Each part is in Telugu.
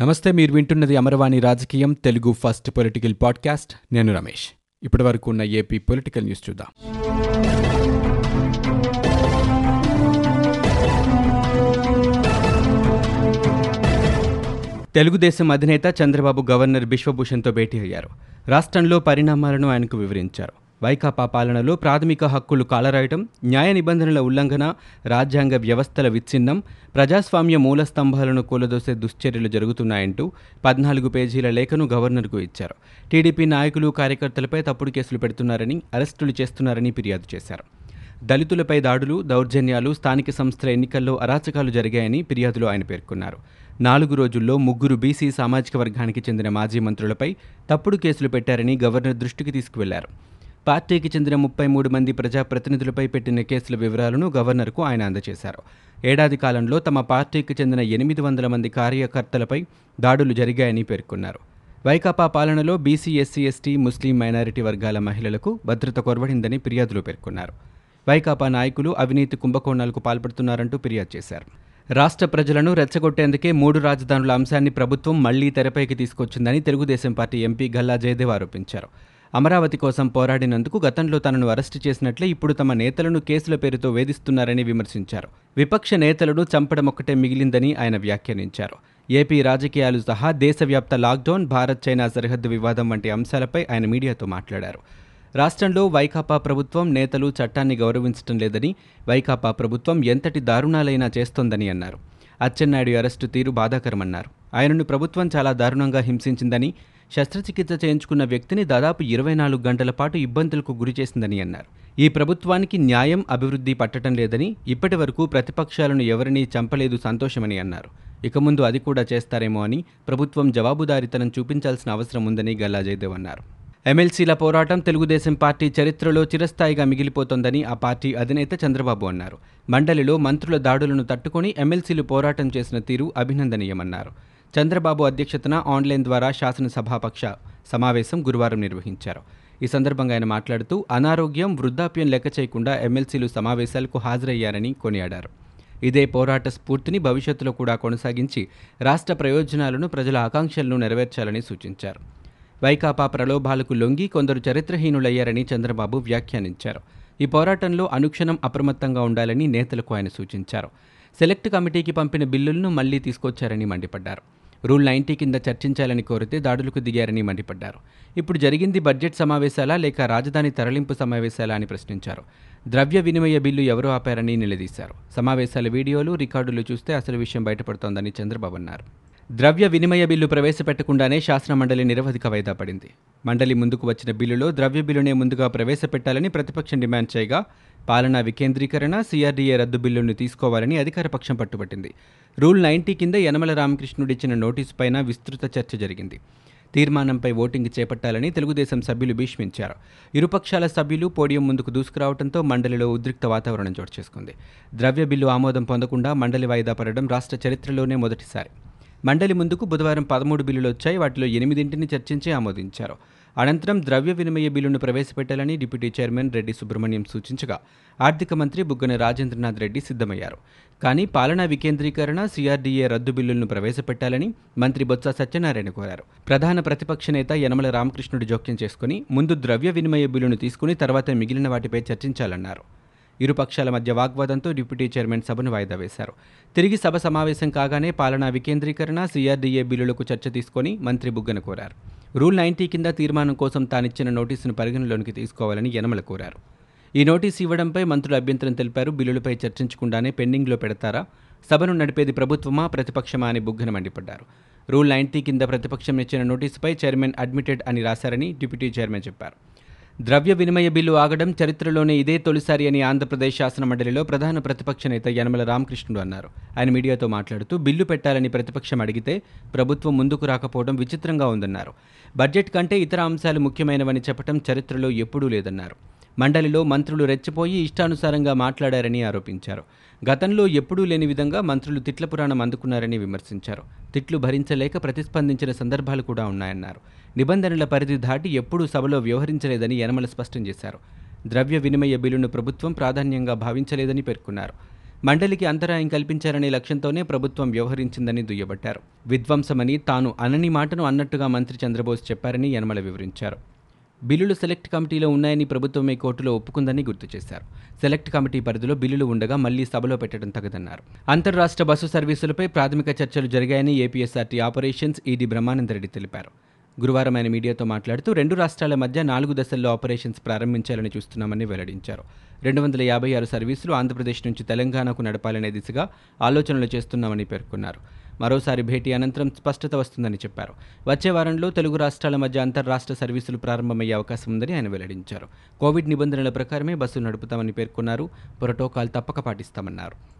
నమస్తే మీరు వింటున్నది అమరవాణి రాజకీయం తెలుగు ఫస్ట్ పొలిటికల్ పాడ్కాస్ట్. నేను రమేష్. ఇప్పటి వరకు ఉన్న ఏపీ పొలిటికల్ న్యూస్ చూద్దాం. తెలుగుదేశం అధినేత చంద్రబాబు గవర్నర్ బిశ్వభూషణ్తో భేటీ అయ్యారు. రాష్ట్రంలో పరిణామాలను ఆయనకు వివరించారు. వైకాపా పాలనలో ప్రాథమిక హక్కులు కాలరాయటం న్యాయ నిబంధనల ఉల్లంఘన రాజ్యాంగ వ్యవస్థల విచ్ఛిన్నం ప్రజాస్వామ్య మూల స్తంభాలను కూలదోసే దుశ్చర్యలు జరుగుతున్నాయంటూ పద్నాలుగు పేజీల లేఖను గవర్నర్కు ఇచ్చారు. టీడీపీ నాయకులు కార్యకర్తలపై తప్పుడు కేసులు పెడుతున్నారని అరెస్టులు చేస్తున్నారని ఫిర్యాదు చేశారు. దళితులపై దాడులు దౌర్జన్యాలు స్థానిక సంస్థల ఎన్నికల్లో అరాచకాలు జరిగాయని ఫిర్యాదులో ఆయన పేర్కొన్నారు. నాలుగు రోజుల్లో ముగ్గురు బీసీ సామాజిక వర్గానికి చెందిన మాజీ మంత్రులపై తప్పుడు కేసులు పెట్టారని గవర్నర్ దృష్టికి తీసుకువెళ్ళారు. పార్టీకి చెందిన ముప్పై మూడు మంది ప్రజాప్రతినిధులపై పెట్టిన కేసుల వివరాలను గవర్నర్కు ఆయన అందజేశారు. ఏడాది కాలంలో తమ పార్టీకి చెందిన ఎనిమిది వందల మంది కార్యకర్తలపై దాడులు జరిగాయని పేర్కొన్నారు. వైకాపా పాలనలో బీసీ ఎస్సీ ఎస్టీ ముస్లిం మైనారిటీ వర్గాల మహిళలకు భద్రత కొరవడిందని ఫిర్యాదులో పేర్కొన్నారు. వైకాపా నాయకులు అవినీతి కుంభకోణాలకు పాల్పడుతున్నారంటూ ఫిర్యాదు చేశారు. రాష్ట్ర ప్రజలను రెచ్చగొట్టేందుకే మూడు రాజధానుల అంశాన్ని ప్రభుత్వం మళ్ళీ తెరపైకి తీసుకొచ్చిందని తెలుగుదేశం పార్టీ ఎంపీ గల్లా జయదేవ్ ఆరోపించారు. అమరావతి కోసం పోరాడినందుకు గతంలో తనను అరెస్టు చేసినట్లే ఇప్పుడు తమ నేతలను కేసుల పేరుతో వేధిస్తున్నారని విమర్శించారు. విపక్ష నేతలను చంపడం ఒక్కటే మిగిలిందని ఆయన వ్యాఖ్యానించారు. ఏపీ రాజకీయాలు సహా దేశవ్యాప్త లాక్డౌన్ భారత్ చైనా సరిహద్దు వివాదం వంటి అంశాలపై ఆయన మీడియాతో మాట్లాడారు. రాష్ట్రంలో వైకాపా ప్రభుత్వం నేతలు చట్టాన్ని గౌరవించడం లేదని వైకాపా ప్రభుత్వం ఎంతటి దారుణాలైనా చేస్తోందని అన్నారు. అచ్చెన్నాయుడు అరెస్టు తీరు బాధాకరమన్నారు. ఆయనను ప్రభుత్వం చాలా దారుణంగా హింసించిందని శస్త్రచికిత్స చేయించుకున్న వ్యక్తిని దాదాపు ఇరవై నాలుగు గంటల పాటు ఇబ్బందులకు గురి చేసిందని అన్నారు. ఈ ప్రభుత్వానికి న్యాయం అభివృద్ధి పట్టడం లేదని ఇప్పటి వరకు ప్రతిపక్షాలను ఎవరినీ చంపలేదు సంతోషమని అన్నారు. ఇక ముందు అది కూడా చేస్తారేమో అని ప్రభుత్వం జవాబుదారీతనం చూపించాల్సిన అవసరం ఉందని గల్లా జయదేవ్ అన్నారు. ఎమ్మెల్సీల పోరాటం తెలుగుదేశం పార్టీ చరిత్రలో చిరస్థాయిగా మిగిలిపోతోందని ఆ పార్టీ అధినేత చంద్రబాబు అన్నారు. మండలిలో మంత్రుల దాడులను తట్టుకొని ఎమ్మెల్సీలు పోరాటం చేసిన తీరు అభినందనీయమన్నారు. చంద్రబాబు అధ్యక్షతన ఆన్లైన్ ద్వారా శాసనసభాపక్ష సమావేశం గురువారం నిర్వహించారు. ఈ సందర్భంగా ఆయన మాట్లాడుతూ అనారోగ్యం వృద్ధాప్యం లెక్క చేయకుండా ఎమ్మెల్సీలు సమావేశాలకు హాజరయ్యారని కొనియాడారు. ఇదే పోరాట స్ఫూర్తిని భవిష్యత్తులో కూడా కొనసాగించి రాష్ట్ర ప్రయోజనాలను ప్రజల ఆకాంక్షలను నెరవేర్చాలని సూచించారు. వైకాపా ప్రలోభాలకు లొంగి కొందరు చరిత్రహీనులయ్యారని చంద్రబాబు వ్యాఖ్యానించారు. ఈ పోరాటంలో అనుక్షణం అప్రమత్తంగా ఉండాలని నేతలకు ఆయన సూచించారు. సెలెక్ట్ కమిటీకి పంపిన బిల్లులను మళ్ళీ తీసుకొచ్చారని మండిపడ్డారు. రూల్ నైంటీ కింద చర్చించాలని కోరితే దాడులకు దిగారని మండిపడ్డారు. ఇప్పుడు జరిగింది బడ్జెట్ సమావేశాలా లేక రాజధాని తరలింపు సమావేశాలా అని ప్రశ్నించారు. ద్రవ్య వినిమయ బిల్లు ఎవరు ఆపారని నిలదీశారు. సమావేశాల వీడియోలు రికార్డులు చూస్తే అసలు విషయం బయటపడుతోందని చంద్రబాబు అన్నారు. ద్రవ్య వినిమయ బిల్లు ప్రవేశపెట్టకుండానే శాసన మండలి నిరవధిక వాయిదా పడింది. మండలి ముందుకు వచ్చిన బిల్లులో ద్రవ్య బిల్లునే ముందుగా ప్రవేశపెట్టాలని ప్రతిపక్షం డిమాండ్ చేయగా పాలనా వికేంద్రీకరణ సీఆర్డీఏ రద్దు బిల్లును తీసుకోవాలని అధికార పక్షం పట్టుబట్టింది. రూల్ నైంటీ కింద యనమల రామకృష్ణుడిచ్చిన నోటీసు పైన విస్తృత చర్చ జరిగింది. తీర్మానంపై ఓటింగ్ చేపట్టాలని తెలుగుదేశం సభ్యులు భీష్మించారు. ఇరుపక్షాల సభ్యులు పోడియం ముందుకు దూసుకురావడంతో మండలిలో ఉద్రిక్త వాతావరణం చోటు చేసుకుంది. ద్రవ్య బిల్లు ఆమోదం పొందకుండా మండలి వాయిదా పడడం రాష్ట్ర చరిత్రలోనే మొదటిసారి. మండలి ముందుకు బుధవారం పదమూడు బిల్లులు వచ్చాయి. వాటిలో ఎనిమిదింటిని చర్చించి ఆమోదించారు. అనంతరం ద్రవ్య వినిమయ బిల్లును ప్రవేశపెట్టాలని డిప్యూటీ చైర్మన్ రెడ్డి సుబ్రహ్మణ్యం సూచించగా ఆర్థిక మంత్రి బుగ్గన రాజేంద్రనాథ్ రెడ్డి సిద్ధమయ్యారు. కానీ పాలనా వికేంద్రీకరణ సీఆర్డీఏ రద్దు బిల్లులను ప్రవేశపెట్టాలని మంత్రి బొత్స సత్యనారాయణ కోరారు. ప్రధాన ప్రతిపక్ష నేత యనమల రామకృష్ణుడు జోక్యం చేసుకుని ముందు ద్రవ్య వినిమయ బిల్లును తీసుకుని తర్వాత మిగిలిన వాటిపై చర్చించాలన్నారు. ఇరుపక్షాల మధ్య వాగ్వాదంతో డిప్యూటీ చైర్మన్ సభను వాయిదా వేశారు. తిరిగి సభ సమావేశం కాగానే పాలనా వికేంద్రీకరణ సీఆర్డీఏ బిల్లులకు చర్చ తీసుకొని మంత్రి బుగ్గన కోరారు. రూల్ నైంటీ కింద తీర్మానం కోసం తానిచ్చిన నోటీసును పరిగణలోనికి తీసుకోవాలని యనమల కోరారు. ఈ నోటీసు ఇవ్వడంపై మంత్రులు అభ్యంతరం తెలిపారు. బిల్లులపై చర్చించకుండానే పెండింగ్లో పెడతారా? సభను నడిపేది ప్రభుత్వమా? ప్రతిపక్షమా? అని బుగ్గన మండిపడ్డారు. రూల్ నైంటీ కింద ప్రతిపక్షం ఇచ్చిన నోటీసుపై చైర్మన్ అడ్మిటెడ్ అని రాశారని డిప్యూటీ చైర్మన్ చెప్పారు. ద్రవ్య వినిమయ బిల్లు ఆగడం చరిత్రలోనే ఇదే తొలిసారి అని ఆంధ్రప్రదేశ్ శాసన మండలిలో ప్రధాన ప్రతిపక్ష నేత యనమల రామకృష్ణుడు అన్నారు. ఆయన మీడియాతో మాట్లాడుతూ బిల్లు పెట్టాలని ప్రతిపక్షం అడిగితే ప్రభుత్వం ముందుకు రాకపోవడం విచిత్రంగా ఉందన్నారు. బడ్జెట్ కంటే ఇతర అంశాలు ముఖ్యమైనవని చెప్పడం చరిత్రలో ఎప్పుడూ లేదన్నారు. మండలిలో మంత్రులు రెచ్చిపోయి ఇష్టానుసారంగా మాట్లాడారని ఆరోపించారు. గతంలో ఎప్పుడూ లేని విధంగా మంత్రులు తిట్ల పురాణం అందుకున్నారని విమర్శించారు. తిట్లు భరించలేక ప్రతిస్పందించిన సందర్భాలు కూడా ఉన్నాయన్నారు. నిబంధనల పరిధి దాటి ఎప్పుడూ సభలో వ్యవహరించలేదని యనమల స్పష్టం చేశారు. ద్రవ్య వినిమయ బిల్లును ప్రభుత్వం ప్రాధాన్యంగా భావించలేదని పేర్కొన్నారు. మండలికి అంతరాయం కల్పించారనే లక్ష్యంతోనే ప్రభుత్వం వ్యవహరించిందని దుయ్యబట్టారు. విధ్వంసమని తాను అనని మాటను అన్నట్టుగా మంత్రి చంద్రబోస్ చెప్పారని యనమల వివరించారు. బిల్లులు సెలెక్ట్ కమిటీలో ఉన్నాయని ప్రభుత్వమే కోర్టులో ఒప్పుకుందని గుర్తు చేశారు. సెలెక్ట్ కమిటీ పరిధిలో బిల్లులు ఉండగా మళ్ళీ సభలో పెట్టడం తగదన్నారు. అంతర్రాష్ట్ర బస్సు సర్వీసులపై ప్రాథమిక చర్చలు జరిగాయని ఏపీఎస్ఆర్టీ ఆపరేషన్స్ ఈడీ బ్రహ్మానందరెడ్డి తెలిపారు. గురువారం ఆయన మీడియాతో మాట్లాడుతూ రెండు రాష్ట్రాల మధ్య నాలుగు దశల్లో ఆపరేషన్స్ ప్రారంభించాలని చూస్తున్నామని వెల్లడించారు. రెండు వందల యాభై ఆరు సర్వీసులు ఆంధ్రప్రదేశ్ నుంచి తెలంగాణకు నడపాలనే దిశగా ఆలోచనలు చేస్తున్నామని పేర్కొన్నారు. మరోసారి భేటీ అనంతరం స్పష్టత వస్తుందని చెప్పారు. వచ్చే వారంలో తెలుగు రాష్ట్రాల మధ్య అంతర్రాష్ట్ర సర్వీసులు ప్రారంభమయ్యే అవకాశం ఉందని ఆయన వెల్లడించారు. కోవిడ్ నిబంధనల ప్రకారమే బస్సులు నడుపుతామని పేర్కొన్నారు. ప్రోటోకాల్ తప్పక పాటిస్తామన్నారు.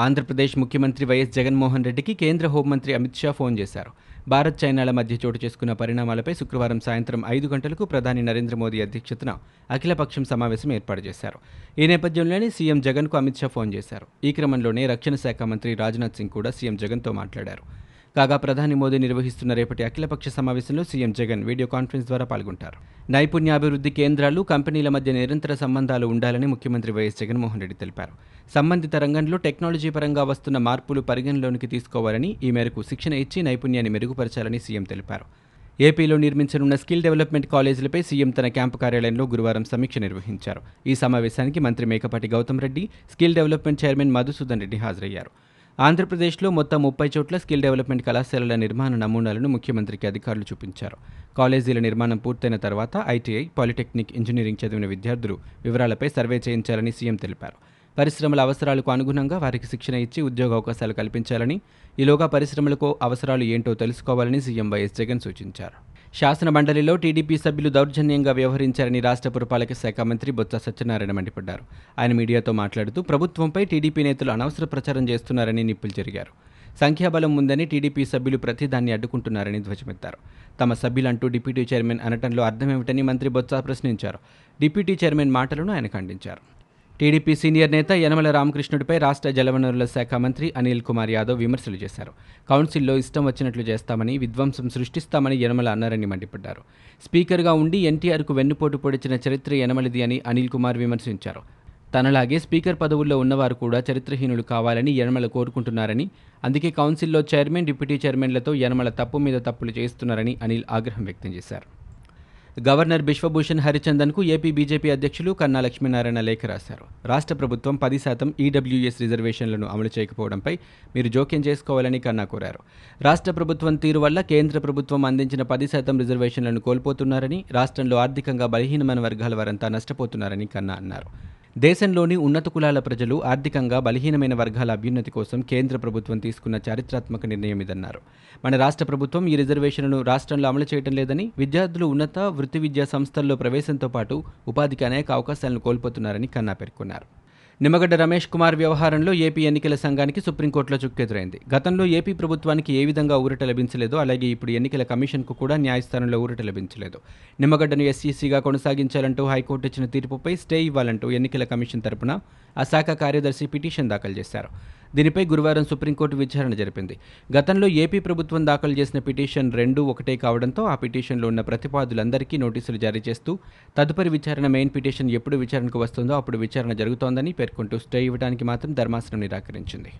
ఆంధ్రప్రదేశ్ ముఖ్యమంత్రి వైఎస్ జగన్మోహన్ రెడ్డికి కేంద్ర హోంమంత్రి అమిత్ షా ఫోన్ చేశారు. భారత్ చైనాల మధ్య చోటు చేసుకున్న పరిణామాలపై శుక్రవారం సాయంత్రం ఐదు గంటలకు ప్రధాని నరేంద్ర మోదీ అధ్యక్షతన అఖిలపక్షం సమావేశం ఏర్పాటు చేశారు. ఈ నేపథ్యంలోనే సీఎం జగన్కు అమిత్ షా ఫోన్ చేశారు. ఈ క్రమంలోనే రక్షణ శాఖ మంత్రి రాజ్నాథ్ సింగ్ కూడా సీఎం జగన్తో మాట్లాడారు. కాగా ప్రధాని మోదీ నిర్వహిస్తున్న రేపటి అఖిలపక్ష సమావేశంలో సీఎం జగన్ వీడియో కాన్ఫరెన్స్ ద్వారా పాల్గొంటారు. నైపుణ్యాభివృద్ధి కేంద్రాలు కంపెనీల మధ్య నిరంతర సంబంధాలు ఉండాలని ముఖ్యమంత్రి వైఎస్ జగన్మోహన్ రెడ్డి తెలిపారు. సంబంధిత రంగంలో టెక్నాలజీ పరంగా వస్తున్న మార్పులు పరిగణలోనికి తీసుకోవాలని ఈ మేరకు శిక్షణ ఇచ్చి నైపుణ్యాన్ని మెరుగుపరచాలని సీఎం తెలిపారు. ఏపీలో నిర్మించనున్న స్కిల్ డెవలప్మెంట్ కాలేజీలపై సీఎం తన క్యాంపు కార్యాలయంలో గురువారం సమీక్ష నిర్వహించారు. ఈ సమావేశానికి మంత్రి Mekapati Goutham Reddy skill development chairman Madhusudan Reddy హాజరయ్యారు. ఆంధ్రప్రదేశ్లో మొత్తం ముప్పై చోట్ల స్కిల్ డెవలప్మెంట్ కళాశాలల నిర్మాణ నమూనాలను ముఖ్యమంత్రికి అధికారులు చూపించారు. కాలేజీల నిర్మాణం పూర్తయిన తర్వాత ఐటీఐ పాలిటెక్నిక్ ఇంజనీరింగ్ చదివిన విద్యార్థులు వివరాలపై సర్వే చేయించాలని సీఎం తెలిపారు. పరిశ్రమల అవసరాలకు అనుగుణంగా వారికి శిక్షణ ఇచ్చి ఉద్యోగ అవకాశాలు కల్పించాలని ఈలోగా పరిశ్రమలకు అవసరాలు ఏంటో తెలుసుకోవాలని సీఎం వైఎస్ జగన్ సూచించారు. శాసన మండలిలో టీడీపీ సభ్యులు దౌర్జన్యంగా వ్యవహరించారని రాష్ట్ర పురపాలక శాఖ మంత్రి బొత్స సత్యనారాయణ మండిపడ్డారు. ఆయన మీడియాతో మాట్లాడుతూ ప్రభుత్వంపై టీడీపీ నేతలు అనవసర ప్రచారం చేస్తున్నారని నిప్పులు జరిగారు. సంఖ్యాబలం ఉందని టీడీపీ సభ్యులు ప్రతిదాన్ని అడ్డుకుంటున్నారని ధ్వజమెత్తారు. తమ సభ్యులంటూ డిప్యూటీ చైర్మన్ అనటంలో అర్థమేమిటని మంత్రి బొత్స ప్రశ్నించారు. డిప్యూటీ చైర్మన్ మాటలను ఆయన ఖండించారు. టీడీపీ సీనియర్ నేత యనమల రామకృష్ణుడిపై రాష్ట్ర జలవనరుల శాఖ మంత్రి అనిల్ కుమార్ యాదవ్ విమర్శలు చేశారు. కౌన్సిల్లో ఇష్టం వచ్చినట్లు చేస్తామని విధ్వంసం సృష్టిస్తామని యనమల అన్నారని మండిపడ్డారు. స్పీకర్గా ఉండి ఎన్టీఆర్కు వెన్నుపోటు పొడిచిన చరిత్ర యనమలది అని అనిల్ కుమార్ విమర్శించారు. తనలాగే స్పీకర్ పదవుల్లో ఉన్నవారు కూడా చరిత్రహీనులు కావాలని యనమల కోరుకుంటున్నారని అందుకే కౌన్సిల్లో చైర్మన్ డిప్యూటీ చైర్మన్లతో యనమల తప్పు మీద తప్పులు చేస్తున్నారని అనిల్ ఆగ్రహం వ్యక్తం చేశారు. గవర్నర్ బిశ్వభూషణ్ హరిచందన్కు ఏపీ బీజేపీ అధ్యక్షులు కన్నా లక్ష్మీనారాయణ లేఖ రాశారు. రాష్ట్ర ప్రభుత్వం పది శాతం ఈడబ్ల్యూఎస్ రిజర్వేషన్లను అమలు చేయకపోవడంపై మీరు జోక్యం చేసుకోవాలని కన్నా కోరారు. రాష్ట్ర ప్రభుత్వం తీరు వల్ల కేంద్ర ప్రభుత్వం అందించిన పది శాతం రిజర్వేషన్లను కోల్పోతున్నారని రాష్ట్రంలో ఆర్థికంగా బలహీనమైన వర్గాల వారంతా నష్టపోతున్నారని కన్నా అన్నారు. దేశంలోని ఉన్నత కులాల ప్రజలు ఆర్థికంగా బలహీనమైన వర్గాల అభ్యున్నతి కోసం కేంద్ర ప్రభుత్వం తీసుకున్న చారిత్రాత్మక నిర్ణయం ఇదన్నారు. మన రాష్ట్ర ప్రభుత్వం ఈ రిజర్వేషన్లను రాష్ట్రంలో అమలు చేయడం లేదని విద్యార్థులు ఉన్నత వృత్తి విద్యా సంస్థల్లో ప్రవేశంతో పాటు ఉపాధికి అనేక అవకాశాలను కోల్పోతున్నారని కన్నా పేర్కొన్నారు. నిమ్మగడ్డ రమేష్ కుమార్ వ్యవహారంలో ఏపీ ఎన్నికల సంఘానికి సుప్రీంకోర్టులో చుక్కెదురైంది. గతంలో ఏపీ ప్రభుత్వానికి ఏ విధంగా ఊరట లభించలేదో అలాగే ఇప్పుడు ఎన్నికల కమిషన్కు కూడా న్యాయస్థానంలో ఊరట లభించలేదు. నిమ్మగడ్డను ఎస్ఈసీగా కొనసాగించాలంటూ హైకోర్టు ఇచ్చిన తీర్పుపై స్టే ఇవ్వాలంటూ ఎన్నికల కమిషన్ తరపున ఆ శాఖ కార్యదర్శి పిటిషన్ దాఖలు చేశారు. దీనిపై గురువారం సుప్రీంకోర్టు విచారణ జరిపింది. గతంలో ఏపీ ప్రభుత్వం దాఖలు చేసిన పిటిషన్ రెండు ఒకటే కావడంతో ఆ పిటిషన్లో ఉన్న ప్రతిపాదులందరికీ నోటీసులు జారీ చేస్తూ తదుపరి విచారణ మెయిన్ పిటిషన్ ఎప్పుడు విచారణకు వస్తుందో అప్పుడు విచారణ జరుగుతోందని పేర్కొంటూ స్టే ఇవ్వడానికి మాత్రం ధర్మాసనం నిరాకరించింది.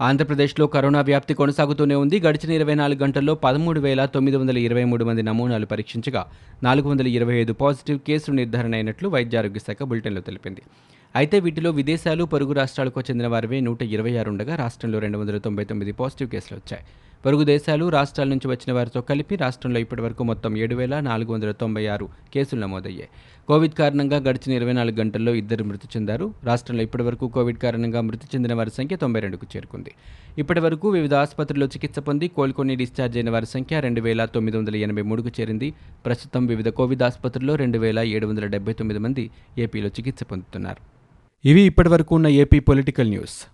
ఆంధ్రప్రదేశ్లో కరోనా వ్యాప్తి కొనసాగుతూనే ఉంది. గడిచిన ఇరవై నాలుగు గంటల్లో పదమూడు వేల తొమ్మిది వందల ఇరవై మూడు మంది నమూనాలు పరీక్షించగా నాలుగు వందల ఇరవై ఐదు పాజిటివ్ కేసులు నిర్ధారణ అయినట్లు వైద్యారోగ్య శాఖ బులెటిన్లో తెలిపింది. అయితే వీటిలో విదేశాలు పొరుగు రాష్ట్రాలకు చెందిన వారివే నూట ఇరవై ఆరు ఉండగా రాష్ట్రంలో రెండు వందల తొంభై తొమ్మిది పాజిటివ్ కేసులు వచ్చాయి. పొరుగు దేశాలు రాష్ట్రాల నుంచి వచ్చిన వారితో కలిపి రాష్ట్రంలో ఇప్పటివరకు మొత్తం ఏడు వేల నాలుగు వందల తొంభై ఆరు కేసులు నమోదయ్యాయి. కోవిడ్ కారణంగా గడిచిన ఇరవై నాలుగు గంటల్లో ఇద్దరు మృతి చెందారు. రాష్ట్రంలో ఇప్పటివరకు కోవిడ్ కారణంగా మృతి చెందిన వారి సంఖ్య తొంభై రెండుకు చేరుకుంది. ఇప్పటివరకు వివిధ ఆసుపత్రుల్లో చికిత్స పొంది కోలుకొని డిశ్చార్జ్ అయిన వారి సంఖ్య రెండు వేల తొమ్మిది వందల ఎనభై మూడుకు చేరింది. ప్రస్తుతం వివిధ కోవిడ్ ఆసుపత్రుల్లో రెండు వేల ఏడు వందల డెబ్బై తొమ్మిది మంది ఏపీలో చికిత్స పొందుతున్నారు. ఇవి ఇప్పటివరకు ఉన్న ఏపీ పొలిటికల్ న్యూస్.